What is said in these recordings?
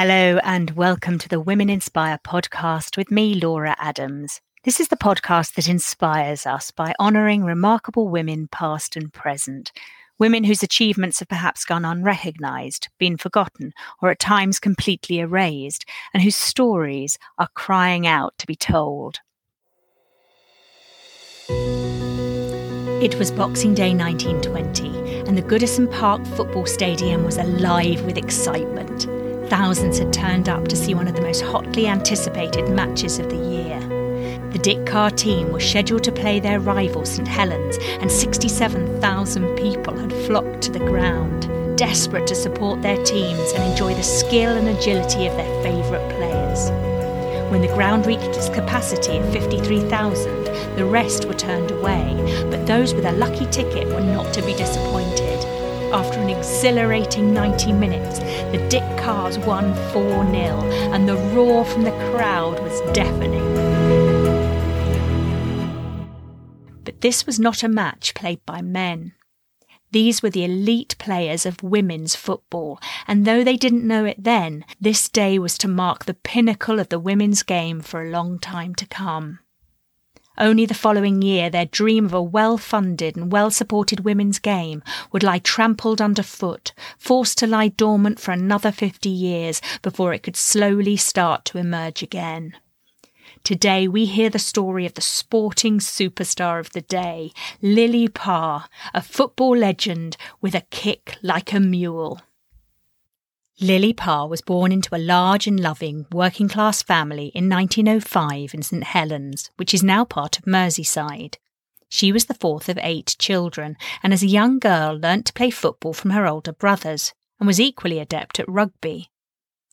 Hello, and welcome to the Women Inspire podcast with me, Laura Adams. This is the podcast that inspires us by honouring remarkable women, past and present. Women whose achievements have perhaps gone unrecognised, been forgotten, or at times completely erased, and whose stories are crying out to be told. It was Boxing Day 1920, and the Goodison Park football stadium was alive with excitement. Thousands had turned up to see one of the most hotly anticipated matches of the year. The Dick Kerr team were scheduled to play their rival St Helens, and 67,000 people had flocked to the ground, desperate to support their teams and enjoy the skill and agility of their favourite players. When the ground reached its capacity of 53,000, the rest were turned away, but those with a lucky ticket were not to be disappointed. After an exhilarating 90 minutes, the Dick Kerrs won 4 0, and the roar from the crowd was deafening. But this was not a match played by men. These were the elite players of women's football, and though they didn't know it then, this day was to mark the pinnacle of the women's game for a long time to come. Only the following year, their dream of a well funded and well supported women's game would lie trampled underfoot, forced to lie dormant for another 50 years before it could slowly start to emerge again. Today, we hear the story of the sporting superstar of the day, Lily Parr, a football legend with a kick like a mule. Lily Parr was born into a large and loving working class family in 1905 in St Helens, which is now part of Merseyside. She was the fourth of eight children, and as a young girl learnt to play football from her older brothers, and was equally adept at rugby.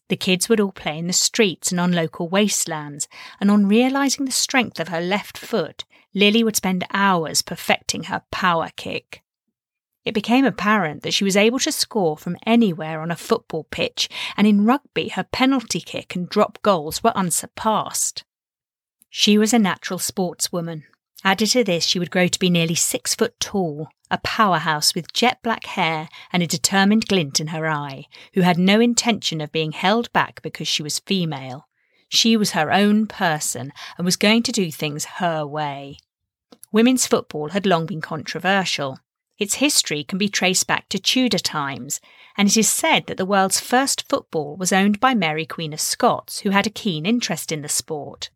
The kids would all play in the streets and on local wastelands, and on realising the strength of her left foot, Lily would spend hours perfecting her power kick. It became apparent that she was able to score from anywhere on a football pitch, and in rugby, her penalty kick and drop goals were unsurpassed. She was a natural sportswoman. Added to this, she would grow to be nearly six foot tall, a powerhouse with jet black hair and a determined glint in her eye, who had no intention of being held back because she was female. She was her own person and was going to do things her way. Women's football had long been controversial. Its history can be traced back to Tudor times, and it is said that the world's first football was owned by Mary Queen of Scots, who had a keen interest in the sport.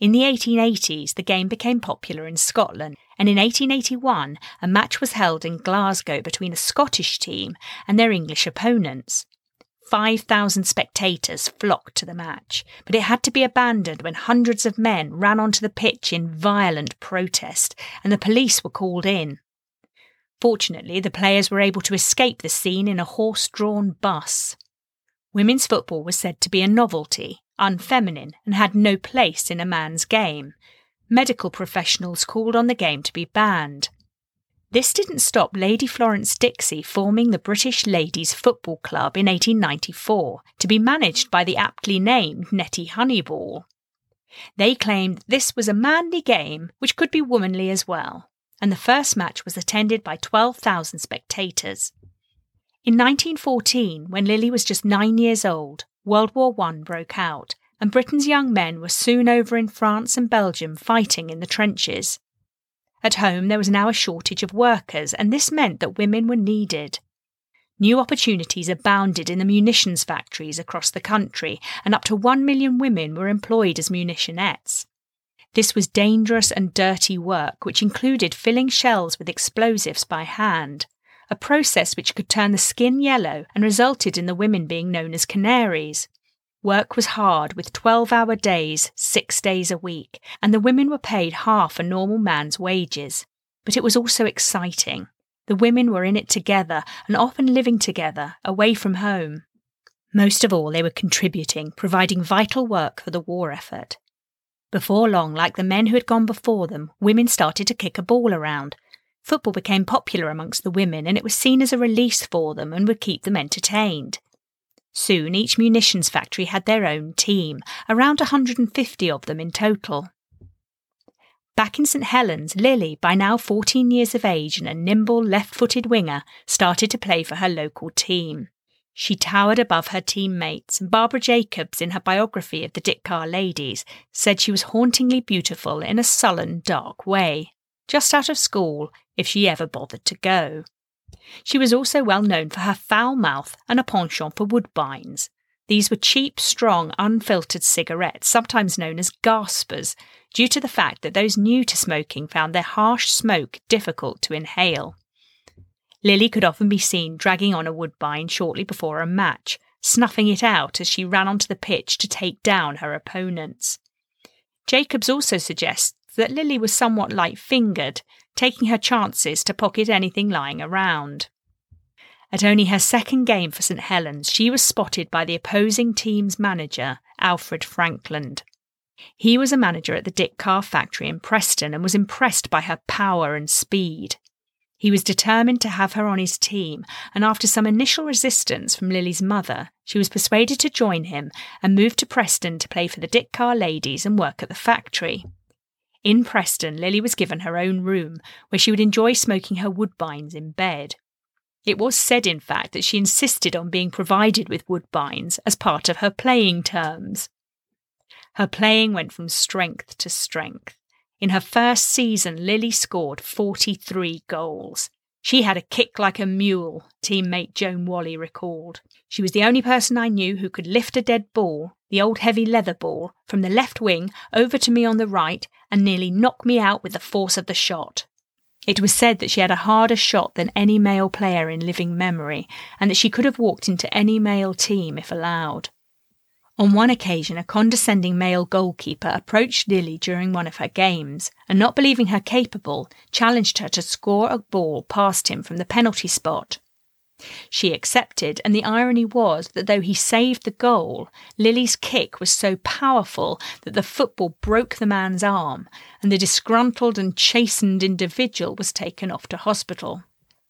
In the 1880s, the game became popular in Scotland, and in 1881, a match was held in Glasgow between a Scottish team and their English opponents. 5,000 spectators flocked to the match, but it had to be abandoned when hundreds of men ran onto the pitch in violent protest and the police were called in. Fortunately, the players were able to escape the scene in a horse drawn bus. Women's football was said to be a novelty, unfeminine, and had no place in a man's game. Medical professionals called on the game to be banned. This didn't stop Lady Florence Dixie forming the British Ladies Football Club in 1894 to be managed by the aptly named Nettie Honeyball. They claimed this was a manly game which could be womanly as well and the first match was attended by 12,000 spectators. In 1914, when Lily was just nine years old, World War I broke out, and Britain's young men were soon over in France and Belgium fighting in the trenches. At home, there was now a shortage of workers, and this meant that women were needed. New opportunities abounded in the munitions factories across the country, and up to one million women were employed as munitionettes. This was dangerous and dirty work, which included filling shells with explosives by hand, a process which could turn the skin yellow and resulted in the women being known as canaries. Work was hard, with 12 hour days, six days a week, and the women were paid half a normal man's wages. But it was also exciting. The women were in it together and often living together, away from home. Most of all, they were contributing, providing vital work for the war effort. Before long, like the men who had gone before them, women started to kick a ball around. Football became popular amongst the women, and it was seen as a release for them and would keep them entertained. Soon, each munitions factory had their own team, around 150 of them in total. Back in St Helens, Lily, by now 14 years of age and a nimble left footed winger, started to play for her local team. She towered above her teammates, and Barbara Jacobs, in her biography of the Dick Kerr ladies, said she was hauntingly beautiful in a sullen, dark way, just out of school, if she ever bothered to go. She was also well known for her foul mouth and a penchant for woodbines. These were cheap, strong, unfiltered cigarettes, sometimes known as gaspers, due to the fact that those new to smoking found their harsh smoke difficult to inhale. Lily could often be seen dragging on a woodbine shortly before a match, snuffing it out as she ran onto the pitch to take down her opponents. Jacobs also suggests that Lily was somewhat light fingered, taking her chances to pocket anything lying around. At only her second game for St Helens, she was spotted by the opposing team's manager, Alfred Frankland. He was a manager at the Dick Kerr factory in Preston and was impressed by her power and speed. He was determined to have her on his team, and after some initial resistance from Lily's mother, she was persuaded to join him and move to Preston to play for the Dick Kerr ladies and work at the factory. In Preston, Lily was given her own room, where she would enjoy smoking her woodbines in bed. It was said, in fact, that she insisted on being provided with woodbines as part of her playing terms. Her playing went from strength to strength. In her first season, Lily scored 43 goals. She had a kick like a mule, teammate Joan Whalley recalled. She was the only person I knew who could lift a dead ball, the old heavy leather ball, from the left wing over to me on the right and nearly knock me out with the force of the shot. It was said that she had a harder shot than any male player in living memory, and that she could have walked into any male team if allowed. On one occasion, a condescending male goalkeeper approached Lily during one of her games and, not believing her capable, challenged her to score a ball past him from the penalty spot. She accepted, and the irony was that though he saved the goal, Lily's kick was so powerful that the football broke the man's arm, and the disgruntled and chastened individual was taken off to hospital.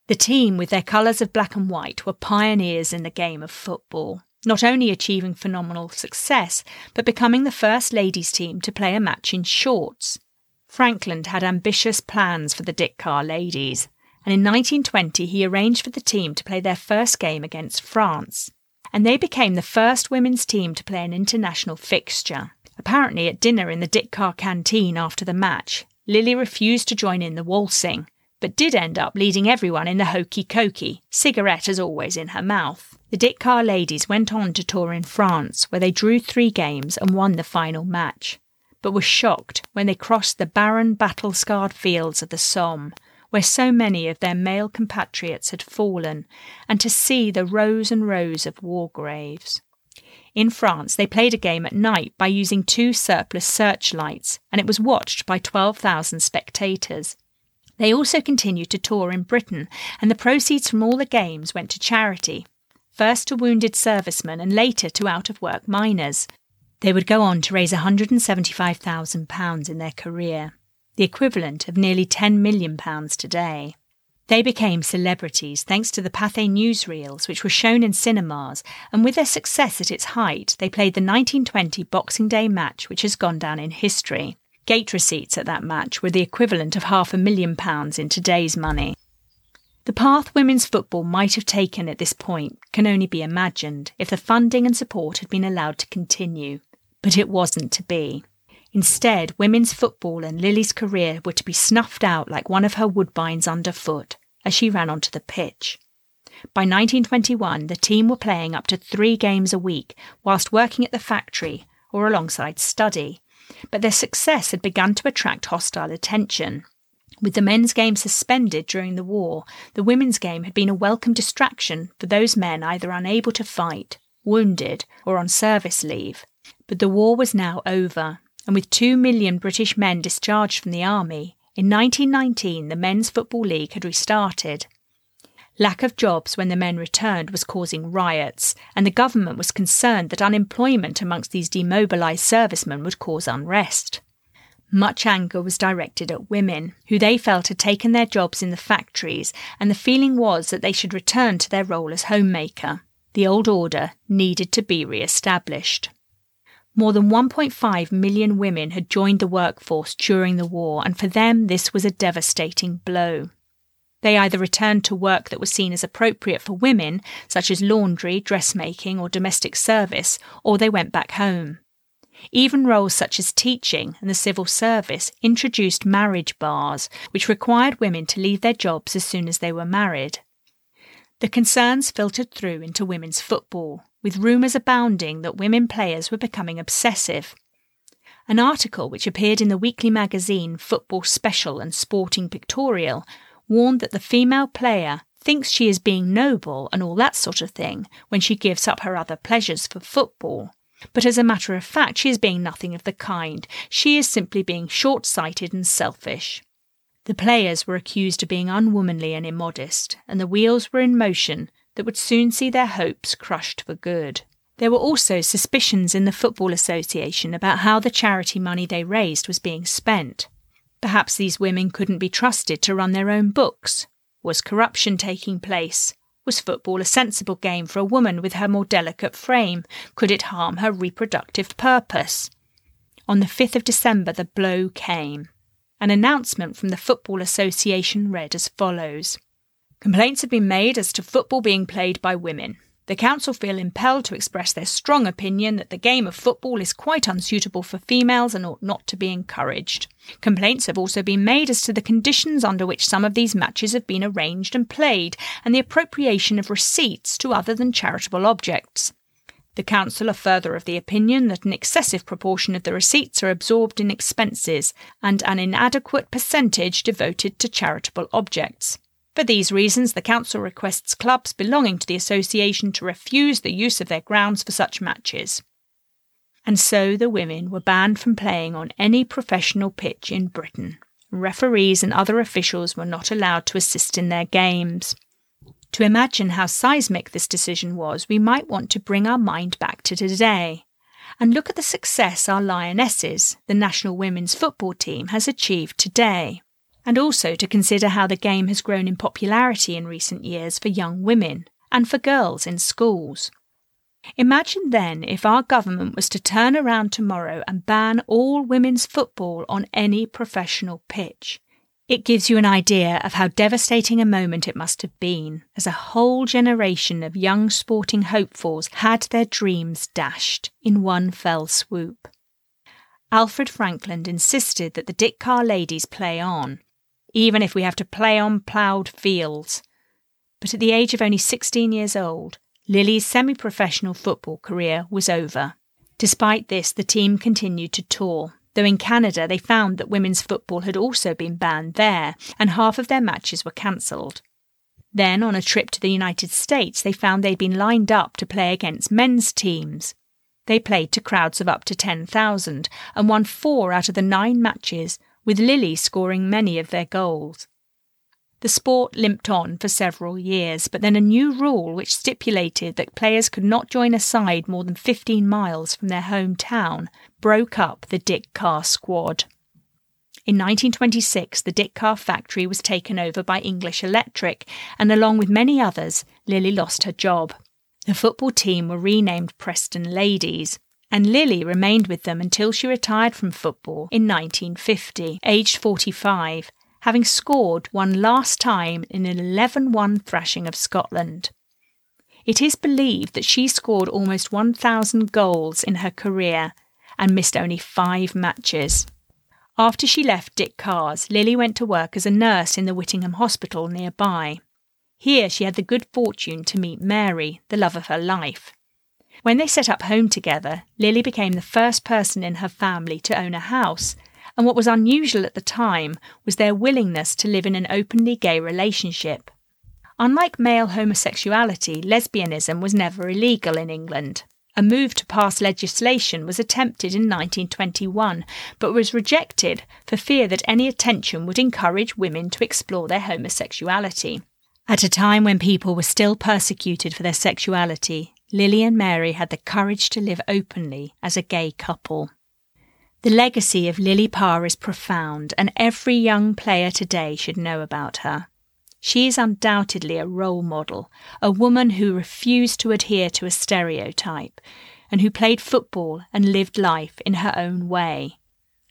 The team, with their colours of black and white, were pioneers in the game of football not only achieving phenomenal success, but becoming the first ladies' team to play a match in shorts. Frankland had ambitious plans for the Dick Kerr ladies, and in 1920 he arranged for the team to play their first game against France. And they became the first women's team to play an international fixture. Apparently, at dinner in the Dick Kerr canteen after the match, Lily refused to join in the waltzing, but did end up leading everyone in the hokey cokey, cigarette as always in her mouth. The Dick Kerr ladies went on to tour in France, where they drew three games and won the final match, but were shocked when they crossed the barren, battle scarred fields of the Somme, where so many of their male compatriots had fallen, and to see the rows and rows of war graves. In France, they played a game at night by using two surplus searchlights, and it was watched by 12,000 spectators. They also continued to tour in Britain, and the proceeds from all the games went to charity, first to wounded servicemen and later to out of work miners. They would go on to raise £175,000 in their career, the equivalent of nearly £10 million today. They became celebrities thanks to the Pathé newsreels, which were shown in cinemas, and with their success at its height, they played the 1920 Boxing Day match, which has gone down in history. Gate receipts at that match were the equivalent of half a million pounds in today's money. The path women's football might have taken at this point can only be imagined if the funding and support had been allowed to continue. But it wasn't to be. Instead, women's football and Lily's career were to be snuffed out like one of her woodbines underfoot as she ran onto the pitch. By 1921, the team were playing up to three games a week whilst working at the factory or alongside study, but their success had begun to attract hostile attention. With the men's game suspended during the war, the women's game had been a welcome distraction for those men either unable to fight, wounded, or on service leave. But the war was now over, and with two million British men discharged from the army, in 1919 the Men's Football League had restarted. Lack of jobs when the men returned was causing riots, and the government was concerned that unemployment amongst these demobilised servicemen would cause unrest. Much anger was directed at women, who they felt had taken their jobs in the factories, and the feeling was that they should return to their role as homemaker. The old order needed to be re established. More than 1.5 million women had joined the workforce during the war, and for them this was a devastating blow. They either returned to work that was seen as appropriate for women, such as laundry, dressmaking, or domestic service, or they went back home. Even roles such as teaching and the civil service introduced marriage bars, which required women to leave their jobs as soon as they were married. The concerns filtered through into women's football, with rumours abounding that women players were becoming obsessive. An article which appeared in the weekly magazine Football Special and Sporting Pictorial warned that the female player thinks she is being noble and all that sort of thing when she gives up her other pleasures for football. But as a matter of fact, she is being nothing of the kind. She is simply being short sighted and selfish. The players were accused of being unwomanly and immodest, and the wheels were in motion that would soon see their hopes crushed for good. There were also suspicions in the Football Association about how the charity money they raised was being spent. Perhaps these women couldn't be trusted to run their own books. Was corruption taking place? Was football a sensible game for a woman with her more delicate frame? Could it harm her reproductive purpose? On the 5th of December, the blow came. An announcement from the Football Association read as follows Complaints have been made as to football being played by women the council feel impelled to express their strong opinion that the game of football is quite unsuitable for females and ought not to be encouraged. Complaints have also been made as to the conditions under which some of these matches have been arranged and played, and the appropriation of receipts to other than charitable objects. The Council are further of the opinion that an excessive proportion of the receipts are absorbed in expenses and an inadequate percentage devoted to charitable objects. For these reasons, the Council requests clubs belonging to the Association to refuse the use of their grounds for such matches. And so the women were banned from playing on any professional pitch in Britain. Referees and other officials were not allowed to assist in their games. To imagine how seismic this decision was, we might want to bring our mind back to today and look at the success our Lionesses, the national women's football team, has achieved today and also to consider how the game has grown in popularity in recent years for young women and for girls in schools. Imagine then if our government was to turn around tomorrow and ban all women's football on any professional pitch. It gives you an idea of how devastating a moment it must have been, as a whole generation of young sporting hopefuls had their dreams dashed in one fell swoop. Alfred Frankland insisted that the Dick Kerr ladies play on, even if we have to play on ploughed fields. But at the age of only 16 years old, Lily's semi professional football career was over. Despite this, the team continued to tour, though in Canada they found that women's football had also been banned there, and half of their matches were cancelled. Then, on a trip to the United States, they found they'd been lined up to play against men's teams. They played to crowds of up to 10,000 and won four out of the nine matches, with Lily scoring many of their goals. The sport limped on for several years, but then a new rule which stipulated that players could not join a side more than 15 miles from their hometown broke up the Dick Kerr squad. In 1926, the Dick Kerr factory was taken over by English Electric, and along with many others, Lily lost her job. The football team were renamed Preston Ladies, and Lily remained with them until she retired from football in 1950, aged 45, having scored one last time in an 11 1 thrashing of Scotland. It is believed that she scored almost 1,000 goals in her career and missed only five matches. After she left Dick Kerr's, Lily went to work as a nurse in the Whittingham Hospital nearby. Here she had the good fortune to meet Mary, the love of her life. When they set up home together, Lily became the first person in her family to own a house, and what was unusual at the time was their willingness to live in an openly gay relationship. Unlike male homosexuality, lesbianism was never illegal in England. A move to pass legislation was attempted in 1921, but was rejected for fear that any attention would encourage women to explore their homosexuality. At a time when people were still persecuted for their sexuality, Lily and Mary had the courage to live openly as a gay couple. The legacy of Lily Parr is profound, and every young player today should know about her. She is undoubtedly a role model, a woman who refused to adhere to a stereotype, and who played football and lived life in her own way.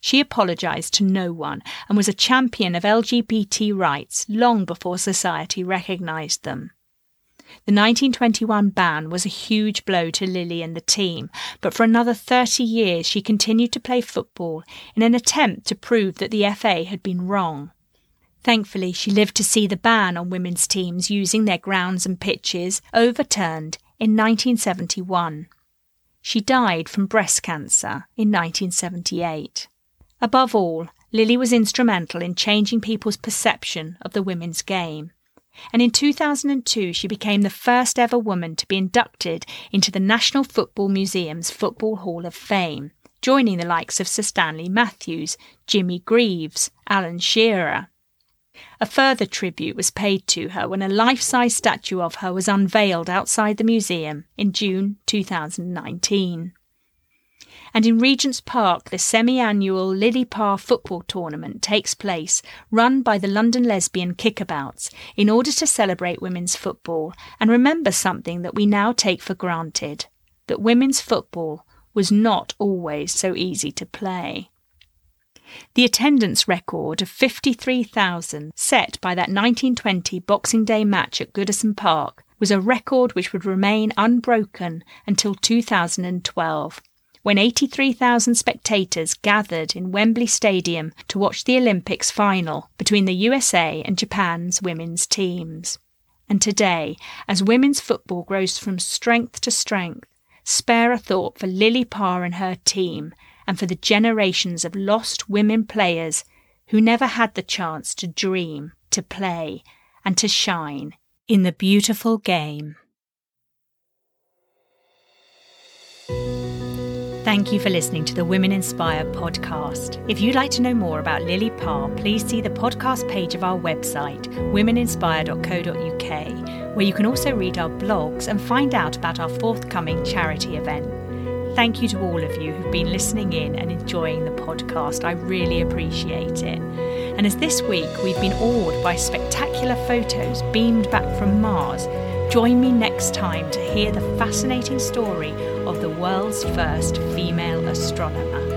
She apologised to no one and was a champion of LGBT rights long before society recognised them. The 1921 ban was a huge blow to Lily and the team, but for another 30 years she continued to play football in an attempt to prove that the FA had been wrong. Thankfully, she lived to see the ban on women's teams using their grounds and pitches overturned in 1971. She died from breast cancer in 1978. Above all, Lily was instrumental in changing people's perception of the women's game and in 2002 she became the first ever woman to be inducted into the National Football Museum's Football Hall of Fame, joining the likes of Sir Stanley Matthews, Jimmy Greaves, Alan Shearer. A further tribute was paid to her when a life size statue of her was unveiled outside the museum in June 2019 and in Regent's Park, the semi annual Lily Parr football tournament takes place, run by the London Lesbian Kickabouts, in order to celebrate women's football and remember something that we now take for granted that women's football was not always so easy to play. The attendance record of 53,000 set by that 1920 Boxing Day match at Goodison Park was a record which would remain unbroken until 2012 when 83,000 spectators gathered in Wembley Stadium to watch the Olympics final between the USA and Japan's women's teams. And today, as women's football grows from strength to strength, spare a thought for Lily Parr and her team and for the generations of lost women players who never had the chance to dream, to play, and to shine in the beautiful game. Thank you for listening to the Women Inspire podcast. If you'd like to know more about Lily Parr, please see the podcast page of our website, womeninspire.co.uk, where you can also read our blogs and find out about our forthcoming charity event. Thank you to all of you who've been listening in and enjoying the podcast. I really appreciate it. And as this week we've been awed by spectacular photos beamed back from Mars, join me next time to hear the fascinating story of world's first female astronomer.